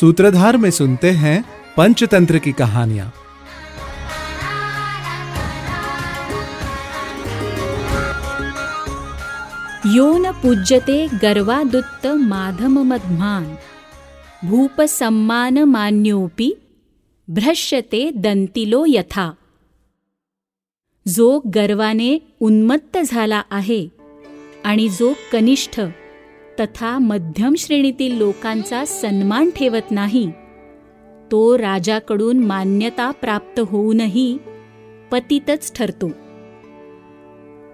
सूत्रधार में सुनते हैं पंचतंत्र की कहानियां। यो न पूज्यते गर्वादुत्त सम्मान भूपसम्मानमान्योऽपि भ्रश्यते दंतिलो यथा। जो गर्वाने उन्मत्त झाला आहे आणि जो कनिष्ठ तथा मध्यम श्रेणीतील लोकांचा सन्मान ठेवत नाही. तो राजाकडून मान्यता प्राप्त होऊनही पतितच ठरतो.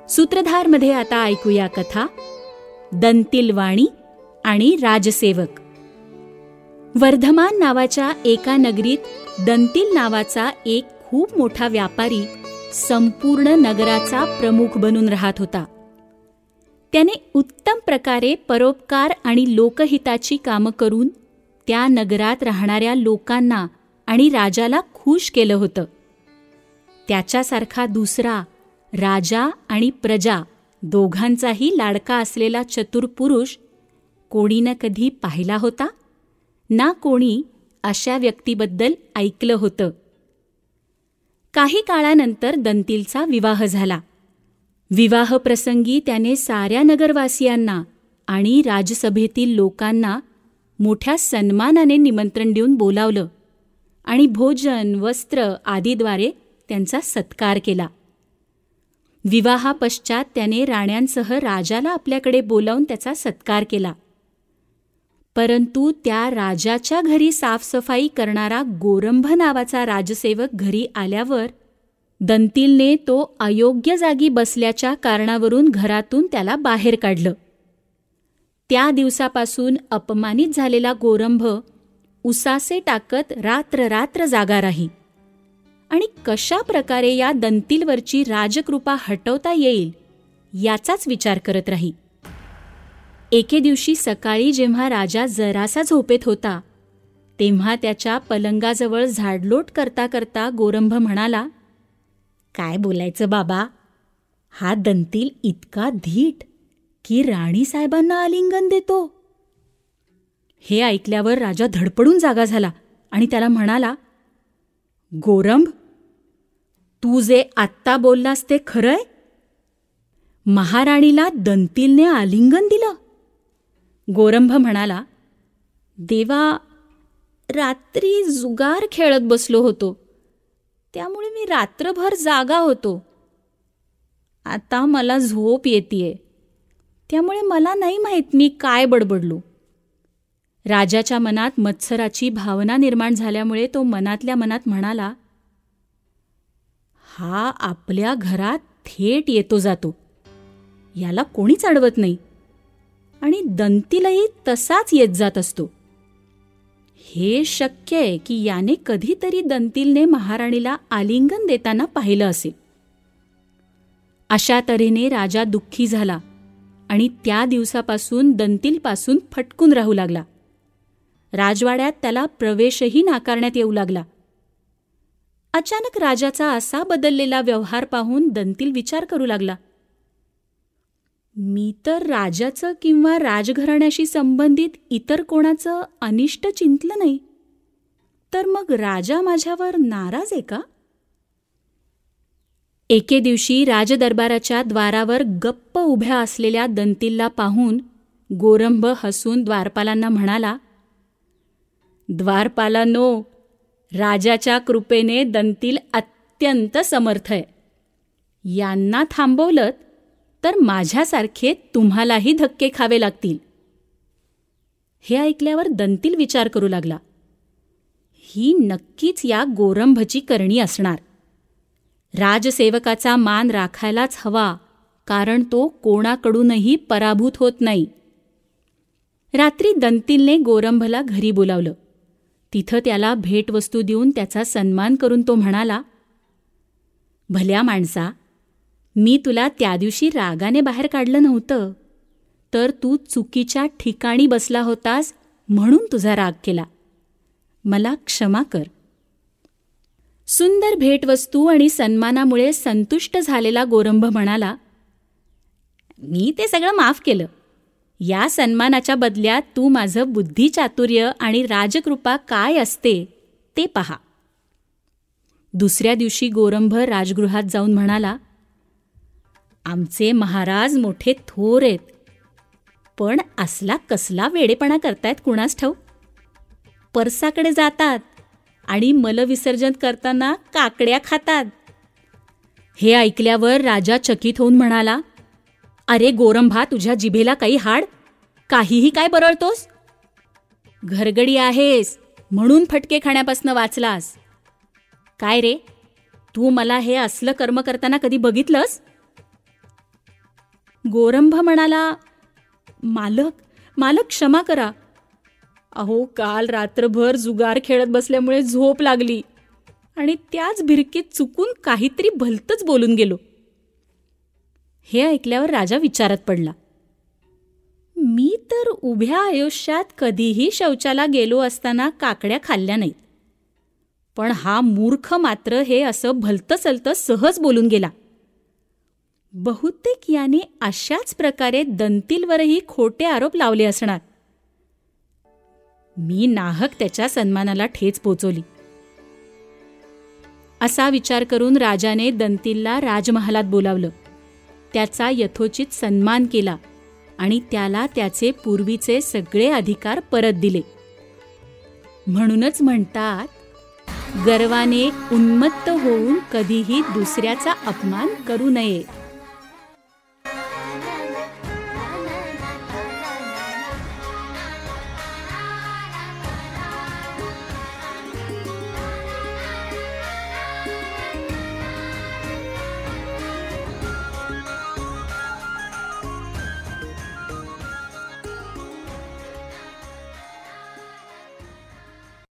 सूत्रधारमध्ये आता ऐकूया कथा दंतिलवाणी आणि राजसेवक. वर्धमान नावाच्या एका नगरीत दंतील नावाचा एक खूप मोठा व्यापारी संपूर्ण नगराचा प्रमुख बनून राहत होता. त्याने उत्तम प्रकारे परोपकार आणि लोकहिताची कामं करून त्या नगरात राहणाऱ्या लोकांना आणि राजाला खुश केलं होतं. त्याच्यासारखा दुसरा राजा आणि प्रजा दोघांचाही लाडका असलेला चतुर पुरुष कोणी ना कधी पाहिला होता? ना कोणी अशा व्यक्तीबद्दल ऐकलं होतं. काही काळानंतर दंतीलचा विवाह झाला. विवाहप्रसंगी त्याने साऱ्या नगरवासियांना आणि राजसभेतील लोकांना मोठ्या सन्मानाने निमंत्रण देऊन बोलावलं आणि भोजन वस्त्र आदीद्वारे त्यांचा सत्कार केला. विवाहापश्चात त्याने राण्यांसह राजाला आपल्याकडे बोलावून त्याचा सत्कार केला. परंतु त्या राजाच्या घरी साफसफाई करणारा गोरंभ नावाचा राजसेवक घरी आल्यावर दंतीलने तो अयोग्य जागी बसल्याच्या कारणावरून घरातून त्याला बाहेर काढलं. त्या दिवसापासून अपमानित झालेला गोरंभ उसासे टाकत रात्र रात्र जागा राही. आणि कशा प्रकारे या दंतीलवरची राजकृपा हटवता येईल याचाच विचार करत राही. एके दिवशी सकाळी जेव्हा राजा जरासा झोपेत होता तेव्हा त्याच्या पलंगाजवळ झाडलोट करता करता गोरंभ म्हणाला काय बोलायचं बाबा? हा दंतील इतका धीट की राणी साहेबांना आलिंगन देतो. हे ऐकल्यावर राजा धडपडून जागा झाला आणि त्याला म्हणाला गोरंभ तू जे आत्ता बोललास ते खरंय? महाराणीला दंतीलने आलिंगन दिलं. गोरंभ म्हणाला देवा रात्री जुगार खेळत बसलो होतो. त्यामुळे मी रात्रभर जागा होतो. आता मला झोप येते त्यामुळे मला नाही माहीत मी काय बडबडलो. राजाच्या मनात मत्सराची भावना निर्माण झाल्यामुळे तो मनातल्या मनात म्हणाला हा आपल्या घरात थेट येतो जातो. याला कोणीच अडवत नाही. आणि दंतीलाही तसाच येत जात असतो. हे शक्य आहे की याने कधीतरी दंतीलने महाराणीला आलिंगन देताना पाहिलं असेल. अशा तऱ्हेने राजा दुःखी झाला आणि त्या दिवसापासून दंतीलपासून फटकून राहू लागला. राजवाड्यात त्याला प्रवेशही नाकारण्यात येऊ लागला. अचानक राजाचा असा बदललेला व्यवहार पाहून दंतील विचार करू लागला. मी तर राजाचं किंवा राजघराण्याशी संबंधित इतर कोणाचं अनिष्ट चिंतलं नाही. तर मग राजा माझ्यावर नाराज आहे का? एके दिवशी राजदरबाराच्या द्वारावर गप्प उभ्या असलेल्या दंतीलला पाहून गोरंभ हसून द्वारपालांना म्हणाला द्वारपालानो राजाच्या कृपेने दंतील अत्यंत समर्थ आहे. यांना थांबवलत तर माझ्यासारखे तुम्हालाही धक्के खावे लागतील. हे ऐकल्यावर दंतील विचार करू लागला. ही नक्कीच या गोरंभची करणी असणार. राजसेवकाचा मान राखायलाच हवा कारण तो कोणाकडूनही पराभूत होत नाही. रात्री दंतीलने गोरंभला घरी बोलावलं. तिथं त्याला भेटवस्तू देऊन त्याचा सन्मान करून तो म्हणाला भल्या माणसा मी तुला त्या दिवशी रागाने बाहेर काढलं नव्हतं. तर तू चुकीच्या ठिकाणी बसला होतास म्हणून तुझा राग केला. मला क्षमा कर. सुंदर भेटवस्तू आणि सन्मानामुळे संतुष्ट झालेला गोरंभ म्हणाला मी ते सगळं माफ केलं. या सन्मानाच्या बदल्यात तू माझं बुद्धिचातुर्य आणि राजकृपा काय असते ते पहा. दुसऱ्या दिवशी गोरंभ राजगृहात जाऊन म्हणाला आमचे महाराज मोठे थोर आहेत. पण असला कसला वेडेपणा करतायत कुणास ठाऊ परसाकडे जातात आणि मलविसर्जन करताना काकड्या खातात. हे ऐकल्यावर राजा चकित होऊन म्हणाला अरे गोरंभा तुझ्या जिभेला काही हाड? काहीही काय बरळतोस? घरगडी आहेस म्हणून फटके खाण्यापासून वाचलास. काय रे? तू मला हे असलं कर्म करताना कधी बघितलंस? गोरंभ म्हणाला मालक मालक क्षमा करा. अहो काल रात्रभर जुगार खेळत बसल्यामुळे झोप लागली आणि त्याच भिरकीत चुकून काहीतरी भलतंच बोलून गेलो. हे ऐकल्यावर राजा विचारात पडला मी तर उभ्या आयुष्यात कधीही शौचाला गेलो असताना काकड्या खाल्ल्या नाहीत पण हा मूर्ख मात्र हे असं भलतं सलतं सहज बोलून गेला. बहुतेक याने अशाच प्रकारे दंतीलवरही खोटे आरोप लावले असणार. मी नाहक त्याच्या सन्मानाला ठेच पोचवली. असा विचार करून राजाने दंतीलला राजमहालात बोलावलं. त्याचा यथोचित सन्मान केला आणि त्याला त्याचे पूर्वीचे सगळे अधिकार परत दिले. म्हणूनच म्हणतात गर्वाने उन्मत्त होऊन कधीही दुसऱ्याचा अपमान करू नये.